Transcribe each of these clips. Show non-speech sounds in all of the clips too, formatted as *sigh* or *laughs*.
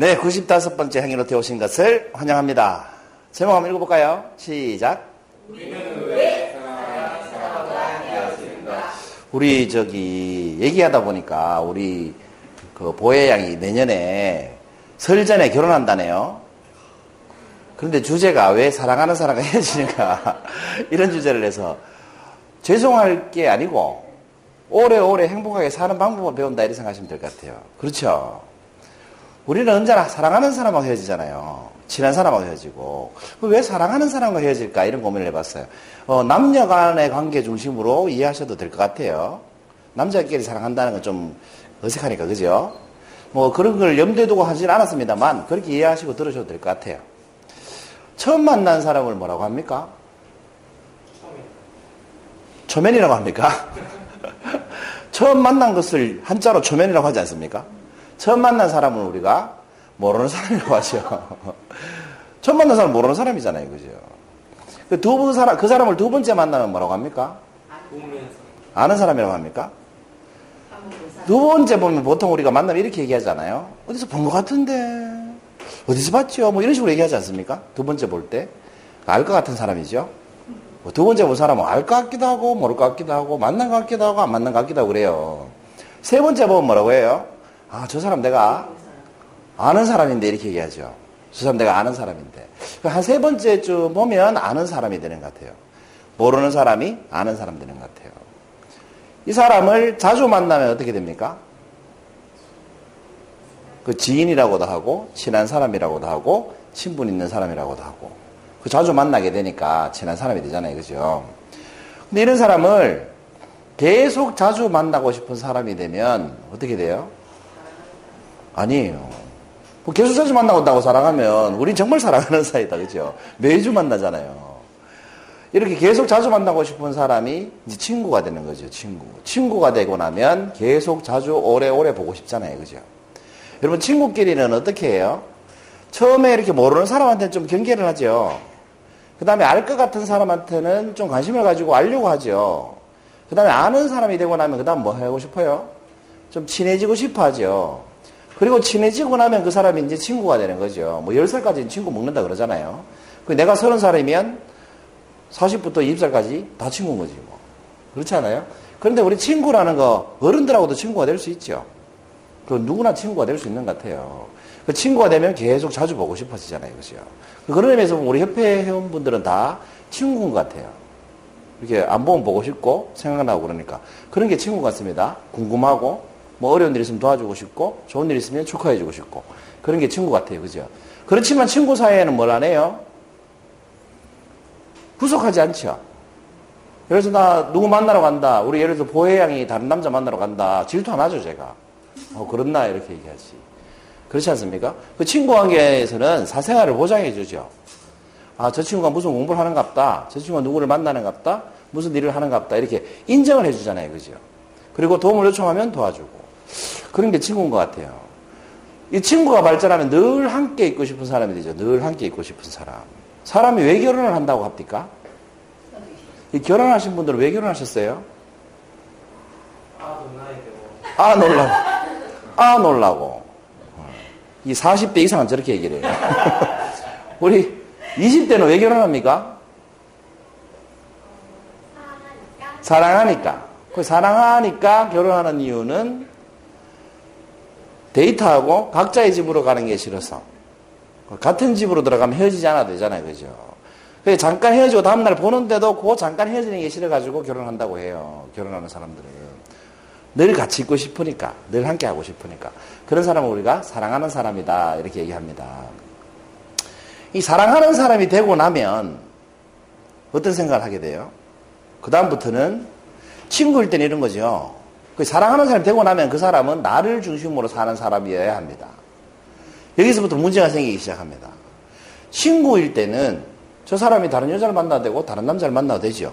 네, 95번째 행위로 되오신 것을 환영합니다. 제목 한번 읽어볼까요? 시작. 우리 저기 얘기하다 보니까 우리 그 보혜 양이 내년에 설 전에 결혼한다네요. 그런데 주제가 왜 사랑하는 사람과 헤어지는가 *laughs* 이런 주제를 해서 죄송할 게 아니고 오래오래 행복하게 사는 방법을 배운다 이렇게 생각하시면 될 것 같아요. 그렇죠? 우리는 언제나 사랑하는 사람하고 헤어지잖아요. 친한 사람하고 헤어지고. 왜 사랑하는 사람과 헤어질까? 이런 고민을 해봤어요. 어, 남녀 간의 관계 중심으로 이해하셔도 될 것 같아요. 남자끼리 사랑한다는 건 좀 어색하니까, 그죠? 뭐 그런 걸 염두에 두고 하진 않았습니다만, 그렇게 이해하시고 들으셔도 될 것 같아요. 처음 만난 사람을 뭐라고 합니까? 초면이라고 합니까? *laughs* 처음 만난 것을 한자로 초면이라고 하지 않습니까? 처음 만난 사람은 우리가 모르는 사람이라고 하죠. *laughs* 처음 만난 사람은 모르는 사람이잖아요. 그죠? 그두번 사람, 그 사람을 두 번째 만나면 뭐라고 합니까? 아는 사람이라고 합니까? 두 번째 보면 보통 우리가 만나면 이렇게 얘기하잖아요. 어디서 본 것 같은데. 어디서 봤죠? 뭐 이런 식으로 얘기하지 않습니까? 두 번째 볼 때. 알 것 같은 사람이죠. 뭐두 번째 본 사람은 알 것 같기도 하고, 모를 것 같기도 하고, 만난 것 같기도 하고, 안 만난 것 같기도 하고 그래요. 세 번째 보면 뭐라고 해요? 아, 저 사람 내가 아는 사람인데 이렇게 얘기하죠. 저 사람 내가 아는 사람인데. 한 세 번째쯤 보면 아는 사람이 되는 것 같아요. 모르는 사람이 아는 사람 되는 것 같아요. 이 사람을 자주 만나면 어떻게 됩니까? 그 지인이라고도 하고, 친한 사람이라고도 하고, 친분 있는 사람이라고도 하고. 그 자주 만나게 되니까 친한 사람이 되잖아요. 그죠? 근데 이런 사람을 계속 자주 만나고 싶은 사람이 되면 어떻게 돼요? 아니에요. 뭐 계속 자주 만나고 다고 사랑하면 우린 정말 사랑하는 사이다. 그죠? 매주 만나잖아요. 이렇게 계속 자주 만나고 싶은 사람이 이제 친구가 되는 거죠. 친구. 친구가 되고 나면 계속 자주 오래오래 보고 싶잖아요. 그죠? 여러분, 친구끼리는 어떻게 해요? 처음에 이렇게 모르는 사람한테는 좀 경계를 하죠. 그 다음에 알 것 같은 사람한테는 좀 관심을 가지고 알려고 하죠. 그 다음에 아는 사람이 되고 나면 그 다음 뭐 하고 싶어요? 좀 친해지고 싶어 하죠. 그리고 친해지고 나면 그 사람이 이제 친구가 되는 거죠. 뭐 10살까지는 친구 먹는다 그러잖아요. 그 내가 30살이면 40부터 20살까지 다 친구인 거지 뭐. 그렇지 않아요? 그런데 우리 친구라는 거 어른들하고도 친구가 될 수 있죠. 그 누구나 친구가 될 수 있는 것 같아요. 그 친구가 되면 계속 자주 보고 싶어지잖아요. 그죠? 그런 의미에서 우리 협회 회원분들은 다 친구인 것 같아요. 이렇게 안 보면 보고 싶고 생각나고 그러니까. 그런 게 친구 같습니다. 궁금하고 뭐 어려운 일 있으면 도와주고 싶고 좋은 일 있으면 축하해주고 싶고 그런 게 친구 같아요. 그죠? 그렇지만 친구 사이에는 뭘 안 해요? 구속하지 않죠. 그래서 나 누구 만나러 간다. 우리 예를 들어 보혜양이 다른 남자 만나러 간다. 질투 안 하죠, 제가. 어, 그렇나? 이렇게 얘기하지. 그렇지 않습니까? 그 친구 관계에서는 사생활을 보장해 주죠. 아, 저 친구가 무슨 공부를 하는 갑다. 저 친구가 누구를 만나는 갑다. 무슨 일을 하는 갑다. 이렇게 인정을 해 주잖아요. 그죠? 그리고 도움을 요청하면 도와주고. 그런 게 친구인 것 같아요. 이 친구가 발전하면 늘 함께 있고 싶은 사람이 되죠. 늘 함께 있고 싶은 사람. 사람이 왜 결혼을 한다고 합니까? 이 결혼하신 분들은 왜 결혼하셨어요? 아, 놀라고. 아, 놀라고. 이 40대 이상은 저렇게 얘기를 해요. *laughs* 우리 20대는 왜 결혼합니까? 사랑하니까. 그 사랑하니까 결혼하는 이유는 데이트하고 각자의 집으로 가는 게 싫어서. 같은 집으로 들어가면 헤어지지 않아도 되잖아요. 그죠? 잠깐 헤어지고 다음날 보는데도 그 잠깐 헤어지는 게 싫어가지고 결혼한다고 해요. 결혼하는 사람들은. 늘 같이 있고 싶으니까. 늘 함께 하고 싶으니까. 그런 사람을 우리가 사랑하는 사람이다. 이렇게 얘기합니다. 이 사랑하는 사람이 되고 나면 어떤 생각을 하게 돼요? 그다음부터는 친구일 때는 이런 거죠. 그 사랑하는 사람이 되고 나면 그 사람은 나를 중심으로 사는 사람이어야 합니다. 여기서부터 문제가 생기기 시작합니다. 친구일 때는 저 사람이 다른 여자를 만나도 되고 다른 남자를 만나도 되죠.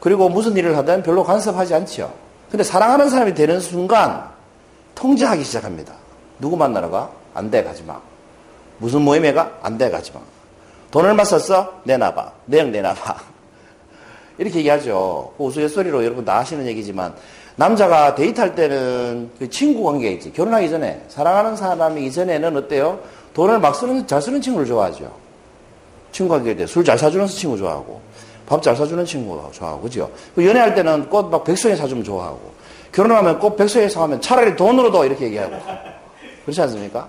그리고 무슨 일을 하든 별로 간섭하지 않죠. 근데 사랑하는 사람이 되는 순간 통제하기 시작합니다. 누구 만나러 가? 안 돼, 가지 마. 무슨 모임에 가? 안 돼, 가지 마. 돈 얼마 썼어? 내놔봐. 내용 내놔봐. 이렇게 얘기하죠. 그 우스갯소리로 여러분 다 아시는 얘기지만 남자가 데이트할 때는 그 친구 관계가 있지. 결혼하기 전에, 사랑하는 사람이기 전에는 어때요? 돈을 막 쓰는, 잘 쓰는 친구를 좋아하죠. 친구 관계일 때술 잘 사주는 친구 좋아하고, 밥 잘 사주는 친구 좋아하고, 그죠? 그 연애할 때는 꽃 막 백송이 사주면 좋아하고, 결혼하면 꽃 백송이 사가면 차라리 돈으로도 이렇게 얘기하고. 그렇지 않습니까?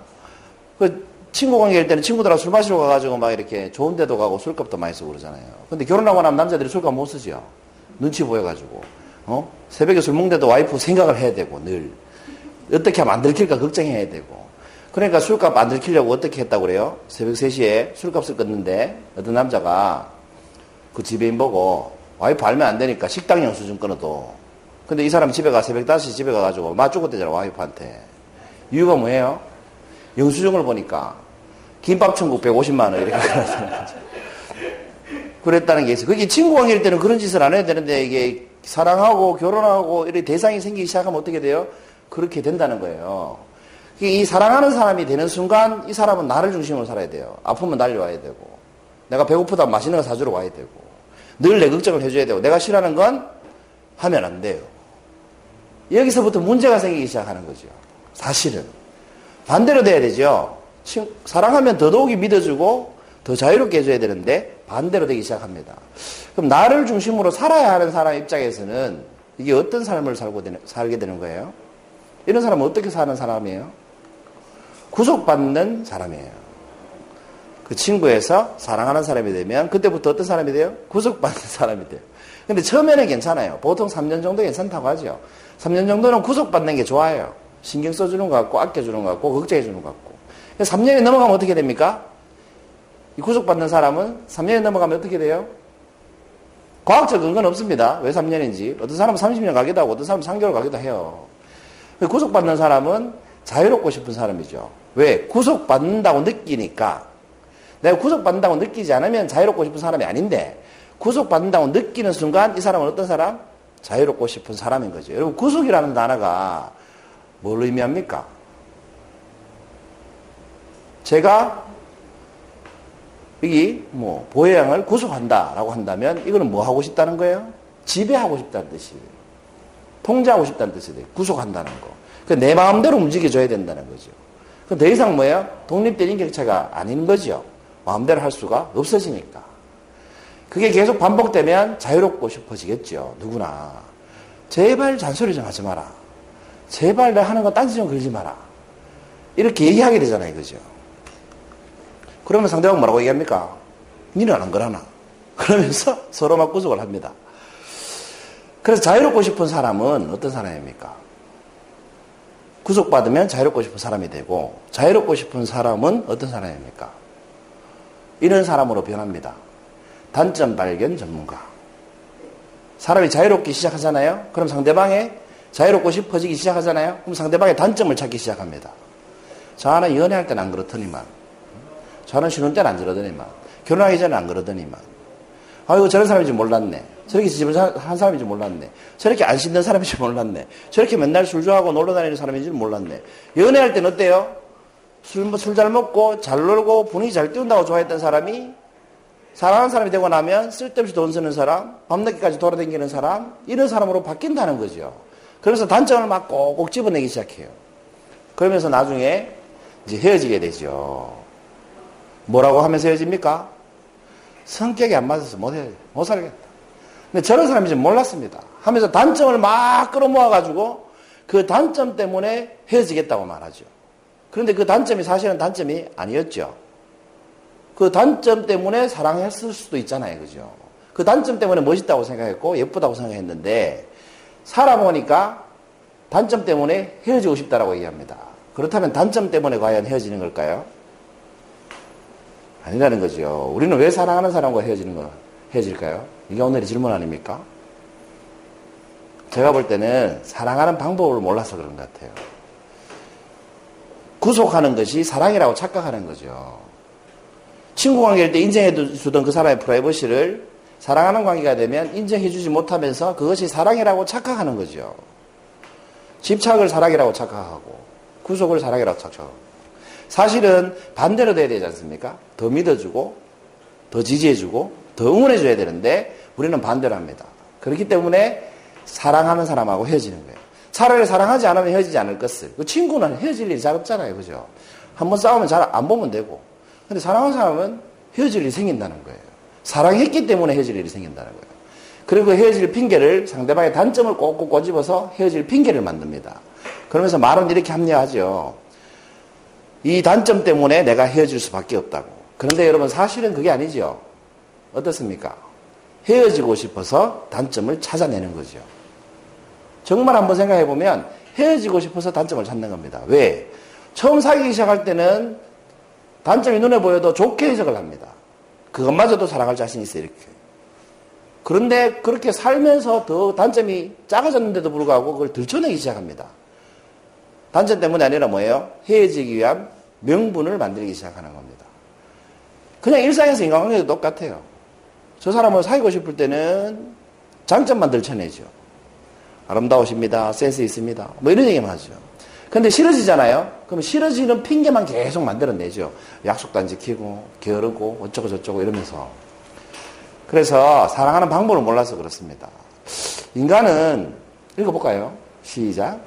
그 친구 관계일 때는 친구들하고 술 마시러 가가지고 막 이렇게 좋은 데도 가고 술값도 많이 쓰고 그러잖아요. 근데 결혼하고 나면 남자들이 술값 못 쓰죠. 눈치 보여가지고. 어? 새벽에 술 먹는데도 와이프 생각을 해야 되고, 늘. 어떻게 하면 안 들킬까 걱정해야 되고. 그러니까 술값 안 들키려고 어떻게 했다고 그래요? 새벽 3시에 술값을 끊는데 어떤 남자가 그 지배인 보고 와이프 알면 안 되니까 식당 영수증 끊어도. 근데 이 사람 집에 가, 새벽 5시 집에 가가지고 맞추고대잖아, 와이프한테. 이유가 뭐예요? 영수증을 보니까 김밥 천국 150만 원 이렇게 *laughs* 그랬다는 게 있어요. 그게 친구 관계일 때는 그런 짓을 안 해야 되는데 이게 사랑하고 결혼하고 이렇게 대상이 생기기 시작하면 어떻게 돼요? 그렇게 된다는 거예요. 이 사랑하는 사람이 되는 순간 이 사람은 나를 중심으로 살아야 돼요. 아프면 달려와야 되고 내가 배고프다 맛있는 거 사주러 와야 되고 늘 내 걱정을 해줘야 되고 내가 싫어하는 건 하면 안 돼요. 여기서부터 문제가 생기기 시작하는 거죠. 사실은. 반대로 돼야 되죠. 사랑하면 더더욱이 믿어주고 더 자유롭게 해줘야 되는데 반대로 되기 시작합니다. 그럼 나를 중심으로 살아야 하는 사람 입장에서는 이게 어떤 삶을 살고 되는, 살게 되는 거예요? 이런 사람은 어떻게 사는 사람이에요? 구속받는 사람이에요. 그 친구에서 사랑하는 사람이 되면 그때부터 어떤 사람이 돼요? 구속받는 *laughs* 사람이 돼요. 근데 처음에는 괜찮아요. 보통 3년 정도 괜찮다고 하죠. 3년 정도는 구속받는 게 좋아요. 신경 써주는 것 같고, 아껴주는 것 같고, 걱정해주는 것 같고. 3년이 넘어가면 어떻게 됩니까? 이 구속받는 사람은 3년이 넘어가면 어떻게 돼요? 과학적 근거는 없습니다. 왜 3년인지. 어떤 사람은 30년 가기도 하고, 어떤 사람은 3개월 가기도 해요. 구속받는 사람은 자유롭고 싶은 사람이죠. 왜? 구속받는다고 느끼니까. 내가 구속받는다고 느끼지 않으면 자유롭고 싶은 사람이 아닌데, 구속받는다고 느끼는 순간 이 사람은 어떤 사람? 자유롭고 싶은 사람인 거죠. 여러분, 구속이라는 단어가 뭘 의미합니까? 제가 여기 뭐 보혜양을 구속한다라고 한다면 이거는 뭐 하고 싶다는 거예요? 지배하고 싶다는 뜻이에요. 통제하고 싶다는 뜻이 돼요. 구속한다는 거. 내 마음대로 움직여줘야 된다는 거죠. 그더 이상 뭐예요? 독립된 인격체가 아닌 거죠. 마음대로 할 수가 없어지니까. 그게 계속 반복되면 자유롭고 싶어지겠죠. 누구나. 제발 잔소리 좀 하지 마라. 제발 내 하는 거 딴지 좀 걸지 마라. 이렇게 얘기하게 되잖아요. 그죠? 그러면 상대방 뭐라고 얘기합니까? 니는 안 그러나? *laughs* 그러면서 서로 막 구속을 합니다. 그래서 자유롭고 싶은 사람은 어떤 사람입니까? 구속받으면 자유롭고 싶은 사람이 되고, 자유롭고 싶은 사람은 어떤 사람입니까? 이런 사람으로 변합니다. 단점 발견 전문가. 사람이 자유롭기 시작하잖아요? 그럼 상대방의 자유롭고 싶어지기 시작하잖아요? 그럼 상대방의 단점을 찾기 시작합니다. 저는 연애할 때는 안 그렇더니만. 저는 신혼 때는 안 그러더니만. 결혼하기 전에 안 그러더니만. 아이고, 저런 사람인지 몰랐네. 저렇게 집을 한 사람인지 몰랐네. 저렇게 안 씻는 사람인지 몰랐네. 저렇게 맨날 술 좋아하고 놀러 다니는 사람인지 몰랐네. 연애할 때는 어때요? 술, 술 잘 먹고 잘 놀고 분위기 잘 띄운다고 좋아했던 사람이 사랑하는 사람이 되고 나면 쓸데없이 돈 쓰는 사람, 밤늦게까지 돌아다니는 사람, 이런 사람으로 바뀐다는 거죠. 그래서 단점을 막 꼭꼭 집어내기 시작해요. 그러면서 나중에 이제 헤어지게 되죠. 뭐라고 하면서 헤어집니까? 성격이 안 맞아서 못, 해, 못 살겠다. 근데 저런 사람인지 몰랐습니다. 하면서 단점을 막 끌어모아가지고 그 단점 때문에 헤어지겠다고 말하죠. 그런데 그 단점이 사실은 단점이 아니었죠. 그 단점 때문에 사랑했을 수도 있잖아요. 그죠? 그 단점 때문에 멋있다고 생각했고 예쁘다고 생각했는데 살아보니까 단점 때문에 헤어지고 싶다라고 얘기합니다. 그렇다면 단점 때문에 과연 헤어지는 걸까요? 아니라는 거죠. 우리는 왜 사랑하는 사람과 헤어지는 거, 헤어질까요? 이게 오늘의 질문 아닙니까? 제가 볼 때는 사랑하는 방법을 몰라서 그런 것 같아요. 구속하는 것이 사랑이라고 착각하는 거죠. 친구 관계일 때 인정해 주던 그 사람의 프라이버시를 사랑하는 관계가 되면 인정해주지 못하면서 그것이 사랑이라고 착각하는 거죠. 집착을 사랑이라고 착각하고 구속을 사랑이라고 착각하고 사실은 반대로 돼야 되지 않습니까? 더 믿어주고 더 지지해주고 더 응원해줘야 되는데 우리는 반대로 합니다. 그렇기 때문에 사랑하는 사람하고 헤어지는 거예요. 차라리 사랑하지 않으면 헤어지지 않을 것을. 그 친구는 헤어질 일이 잘 없잖아요. 그죠? 한번 싸우면 잘 안 보면 되고. 근데 사랑하는 사람은 헤어질 일이 생긴다는 거예요. 사랑했기 때문에 헤어질 일이 생긴다는 거예요. 그리고 헤어질 핑계를 상대방의 단점을 꼭꼭 꼬집어서 헤어질 핑계를 만듭니다. 그러면서 말은 이렇게 합리화하죠. 이 단점 때문에 내가 헤어질 수밖에 없다고. 그런데 여러분 사실은 그게 아니죠. 어떻습니까? 헤어지고 싶어서 단점을 찾아내는 거죠. 정말 한번 생각해 보면 헤어지고 싶어서 단점을 찾는 겁니다. 왜? 처음 사귀기 시작할 때는 단점이 눈에 보여도 좋게 해석을 합니다. 그것마저도 사랑할 자신이 있어요, 이렇게. 그런데 그렇게 살면서 더 단점이 작아졌는데도 불구하고 그걸 들춰내기 시작합니다. 단점 때문에 아니라 뭐예요? 헤어지기 위한 명분을 만들기 시작하는 겁니다. 그냥 일상에서 인간관계도 똑같아요. 저 사람을 사귀고 싶을 때는 장점만 들춰내죠. 아름다우십니다. 센스 있습니다. 뭐 이런 얘기만 하죠. 근데 싫어지잖아요? 그럼 싫어지는 핑계만 계속 만들어내죠. 약속도 안 지키고, 게으르고, 어쩌고 저쩌고 이러면서. 그래서 사랑하는 방법을 몰라서 그렇습니다. 인간은, 읽어볼까요? 시작.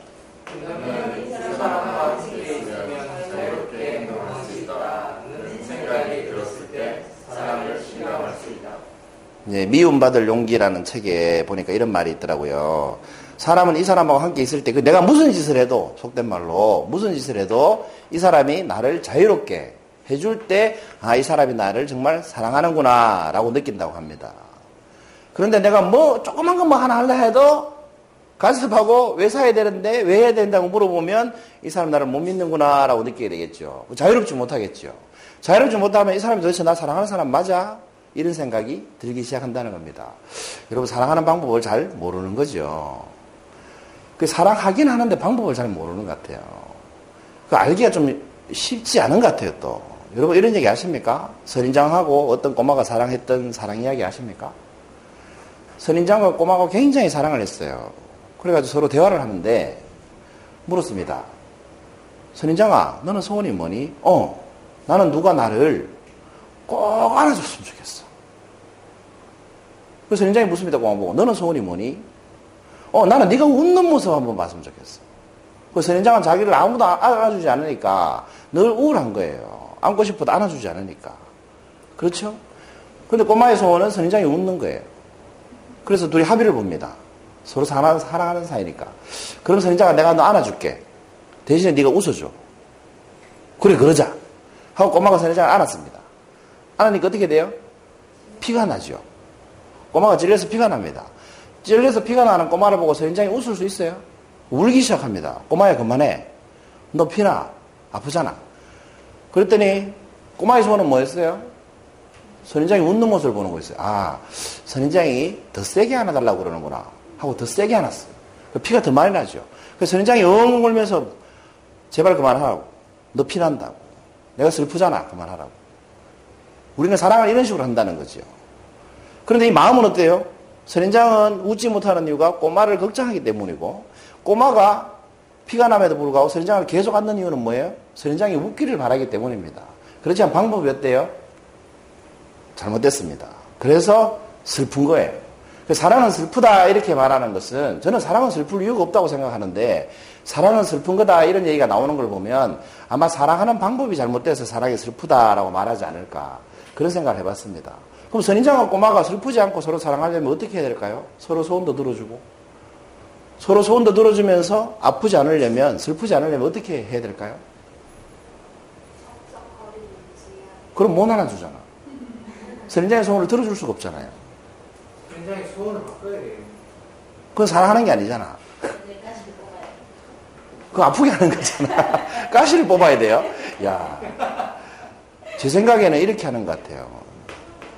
예, 미움받을 용기라는 책에 보니까 이런 말이 있더라고요. 사람은 이 사람하고 함께 있을 때, 그 내가 무슨 짓을 해도, 속된 말로, 무슨 짓을 해도 이 사람이 나를 자유롭게 해줄 때, 아, 이 사람이 나를 정말 사랑하는구나, 라고 느낀다고 합니다. 그런데 내가 뭐, 조그만 거 뭐 하나 할래 해도, 간섭하고 왜 사야 되는데, 왜 해야 된다고 물어보면, 이 사람 나를 못 믿는구나, 라고 느끼게 되겠죠. 자유롭지 못하겠죠. 자유롭지 못하면 이 사람이 도대체 나 사랑하는 사람 맞아? 이런 생각이 들기 시작한다는 겁니다. 여러분, 사랑하는 방법을 잘 모르는 거죠. 그 사랑하긴 하는데 방법을 잘 모르는 것 같아요. 그 알기가 좀 쉽지 않은 것 같아요, 또. 여러분, 이런 얘기 아십니까? 선인장하고 어떤 꼬마가 사랑했던 사랑 이야기 아십니까? 선인장과 꼬마가 굉장히 사랑을 했어요. 그래가지고 서로 대화를 하는데 물었습니다. 선인장아, 너는 소원이 뭐니? 어, 나는 누가 나를 꼭 안아줬으면 좋겠어. 그래서 선인장이 묻습니다, 꼬마 보고. 너는 소원이 뭐니? 어, 나는 네가 웃는 모습 한번 봤으면 좋겠어. 그 선인장은 자기를 아무도 안아주지 않으니까 늘 우울한 거예요. 안고 싶어도 안아주지 않으니까. 그렇죠? 근데 꼬마의 소원은 선인장이 웃는 거예요. 그래서 둘이 합의를 봅니다. 서로 사랑, 사랑하는 사이니까. 그럼 선인장아 내가 너 안아줄게. 대신에 네가 웃어줘. 그래 그러자. 하고 꼬마가 선인장을 안았습니다. 안으니까 어떻게 돼요? 피가 나죠. 꼬마가 찔려서 피가 납니다. 찔려서 피가 나는 꼬마를 보고 선인장이 웃을 수 있어요? 울기 시작합니다. 꼬마야 그만해. 너 피나. 아프잖아. 그랬더니 꼬마의 소원은 뭐였어요? 선인장이 웃는 모습을 보는 거였어요. 아, 선인장이 더 세게 안아 달라고 그러는구나. 하고 더 세게 안았어요. 그 피가 더 많이 나죠. 그래서 선인장이 엉 울면서 제발 그만하라고. 너 피난다고. 내가 슬프잖아. 그만하라고. 우리는 사랑을 이런 식으로 한다는 거죠. 그런데 이 마음은 어때요? 선인장은 웃지 못하는 이유가 꼬마를 걱정하기 때문이고 꼬마가 피가 남에도 불구하고 선인장을 계속 앉는 이유는 뭐예요? 선인장이 웃기를 바라기 때문입니다. 그렇지만 방법이 어때요? 잘못됐습니다. 그래서 슬픈 거예요. 사랑은 슬프다 이렇게 말하는 것은 저는 사랑은 슬플 이유가 없다고 생각하는데 사랑은 슬픈 거다 이런 얘기가 나오는 걸 보면 아마 사랑하는 방법이 잘못돼서 사랑이 슬프다라고 말하지 않을까 그런 생각을 해봤습니다. 그럼 선인장과 꼬마가 슬프지 않고 서로 사랑하려면 어떻게 해야 될까요? 서로 소원도 들어주고 서로 소원도 들어주면서 아프지 않으려면 슬프지 않으려면 어떻게 해야 될까요? 그럼 못 안아주잖아. 선인장의 소원을 들어줄 수가 없잖아요. 선인장의 소원을 바꿔야 돼요. 그건 사랑하는 게 아니잖아. 그 아프게 하는 거잖아. 가시를 뽑아야 돼요. 야, 제 생각에는 이렇게 하는 것 같아요.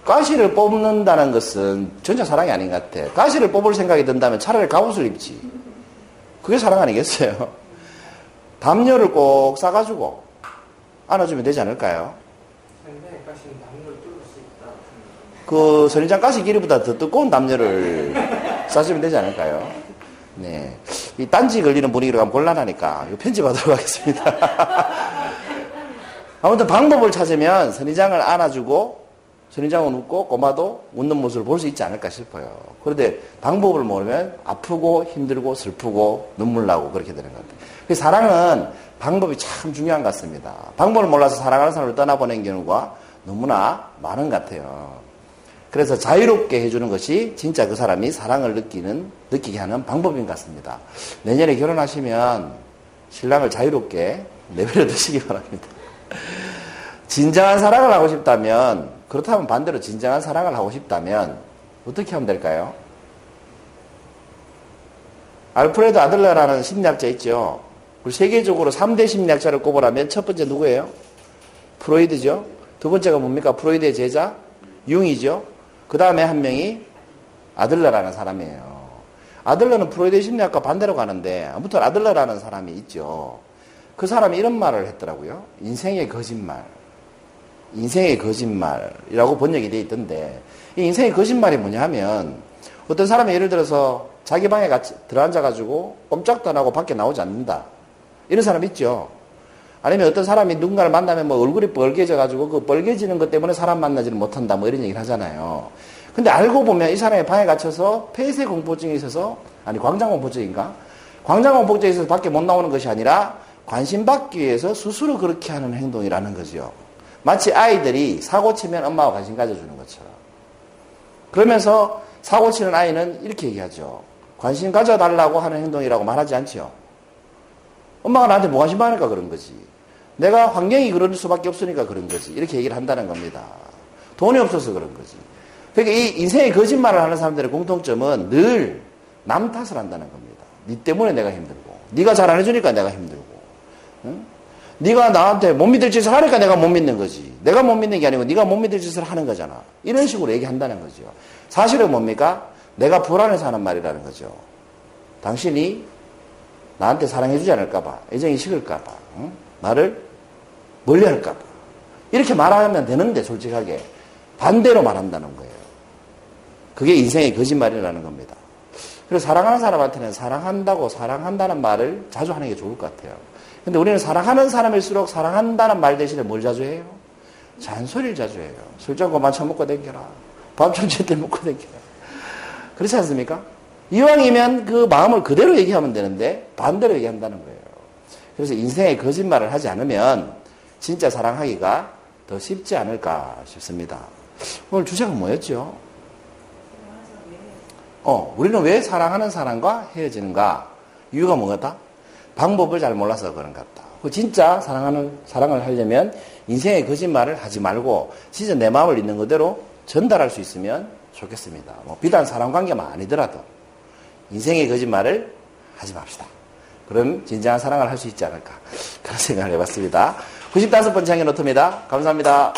가시를 뽑는다는 것은 전혀 사랑이 아닌 것 같아. 가시를 뽑을 생각이 든다면 차라리 갑옷을 입지. 그게 사랑 아니겠어요? *laughs* 담요를 꼭 싸가지고 안아주면 되지 않을까요? 그 선인장 가시 길이보다 더 두꺼운 담요를 *laughs* 싸주면 되지 않을까요? 네. 이 단지 걸리는 분위기로 가면 곤란하니까 이거 편집하도록 하겠습니다. *laughs* 아무튼 방법을 찾으면 선인장을 안아주고 선인장은 웃고 꼬마도 웃는 모습을 볼 수 있지 않을까 싶어요. 그런데 방법을 모르면 아프고 힘들고 슬프고 눈물 나고 그렇게 되는 것 같아요. 그 사랑은 방법이 참 중요한 것 같습니다. 방법을 몰라서 사랑하는 사람을 떠나보낸 경우가 너무나 많은 것 같아요. 그래서 자유롭게 해주는 것이 진짜 그 사람이 사랑을 느끼는, 느끼게 하는 방법인 것 같습니다. 내년에 결혼하시면 신랑을 자유롭게 내버려 두시기 바랍니다. *laughs* 진정한 사랑을 하고 싶다면, 그렇다면 반대로 진정한 사랑을 하고 싶다면, 어떻게 하면 될까요? 알프레드 아들러라는 심리학자 있죠. 세계적으로 3대 심리학자를 꼽으라면 첫 번째 누구예요? 프로이드죠. 두 번째가 뭡니까? 프로이드의 제자? 융이죠. 그 다음에 한 명이 아들러라는 사람이에요. 아들러는 프로이드 심리학과 반대로 가는데 아무튼 아들러라는 사람이 있죠. 그 사람이 이런 말을 했더라고요. 인생의 거짓말. 인생의 거짓말이라고 번역이 돼 있던데 이 인생의 거짓말이 뭐냐 하면 어떤 사람이 예를 들어서 자기 방에 같이 들어앉아가지고 꼼짝도 안 하고 밖에 나오지 않는다. 이런 사람 있죠. 아니면 어떤 사람이 누군가를 만나면 뭐 얼굴이 뻘개져가지고 그 뻘개지는 것 때문에 사람 만나지를 못한다 뭐 이런 얘기를 하잖아요. 근데 알고 보면 이 사람이 방에 갇혀서 폐쇄 공포증이 있어서 아니 광장 공포증인가? 광장 공포증이 있어서 밖에 못 나오는 것이 아니라 관심 받기 위해서 스스로 그렇게 하는 행동이라는 거죠. 마치 아이들이 사고 치면 엄마가 관심 가져주는 것처럼. 그러면서 사고 치는 아이는 이렇게 얘기하죠. 관심 가져달라고 하는 행동이라고 말하지 않죠. 엄마가 나한테 뭐 관심 많으니까 그런 거지. 내가 환경이 그럴 수밖에 없으니까 그런 거지. 이렇게 얘기를 한다는 겁니다. 돈이 없어서 그런 거지. 그러니까 이 인생의 거짓말을 하는 사람들의 공통점은 늘 남 탓을 한다는 겁니다. 네 때문에 내가 힘들고, 네가 잘 안 해주니까 내가 힘들고, 응? 네가 나한테 못 믿을 짓을 하니까 내가 못 믿는 거지. 내가 못 믿는 게 아니고 네가 못 믿을 짓을 하는 거잖아. 이런 식으로 얘기한다는 거죠. 사실은 뭡니까? 내가 불안해서 하는 말이라는 거죠. 당신이 나한테 사랑해주지 않을까봐, 애정이 식을까봐, 응? 나를 멀리할까봐. 이렇게 말하면 되는데 솔직하게 반대로 말한다는 거예요. 그게 인생의 거짓말이라는 겁니다. 그래서 사랑하는 사람한테는 사랑한다고 사랑한다는 말을 자주 하는 게 좋을 것 같아요. 근데 우리는 사랑하는 사람일수록 사랑한다는 말 대신에 뭘 자주 해요? 잔소리를 자주 해요. 술잔 그만 처먹고 댕겨라. 밥좀 제때 먹고 댕겨라. 그렇지 않습니까? 이왕이면 그 마음을 그대로 얘기하면 되는데 반대로 얘기한다는 거예요. 그래서 인생에 거짓말을 하지 않으면 진짜 사랑하기가 더 쉽지 않을까 싶습니다. 오늘 주제가 뭐였죠? 어, 우리는 왜 사랑하는 사람과 헤어지는가? 이유가 뭐겠다? 방법을 잘 몰라서 그런 것 같다. 그 진짜 사랑하는, 사랑을 하려면 인생의 거짓말을 하지 말고 진짜 내 마음을 있는 그대로 전달할 수 있으면 좋겠습니다. 뭐 비단 사랑 관계만 아니더라도 인생의 거짓말을 하지 맙시다. 그럼 진정한 사랑을 할 수 있지 않을까. 그런 생각을 해봤습니다. 95번째 향의 노트입니다. 감사합니다.